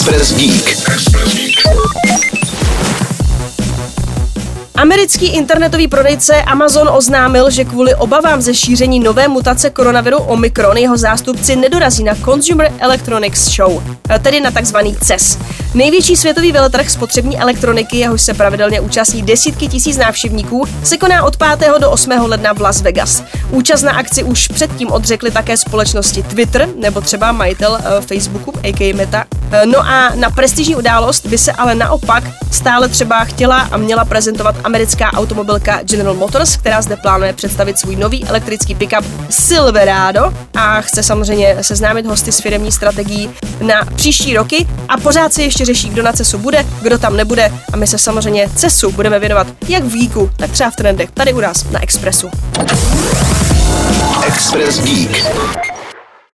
Express Geek. Americký internetový prodejce Amazon oznámil, že kvůli obavám ze šíření nové mutace koronaviru Omikron jeho zástupci nedorazí na Consumer Electronics Show, tedy na takzvaný CES. Největší světový veletrh spotřební elektroniky, jehož se pravidelně účastní desítky tisíc návštěvníků, se koná od 5. do 8. ledna v Las Vegas. Účast na akci už předtím odřekli také společnosti Twitter nebo třeba majitel uh, Facebooku, a.k.a. Meta. Uh, no a na prestižní událost by se ale naopak stále třeba chtěla a měla prezentovat americká automobilka General Motors, která zde plánuje představit svůj nový elektrický pickup Silverado a chce samozřejmě seznámit hosty s firmní strategií na příští roky a pořád se ještě řeší, kdo na CESu bude, kdo tam nebude a my se samozřejmě CESu budeme věnovat jak v Geeku, tak třeba v trendech tady u nás na Expressu. Express Geek.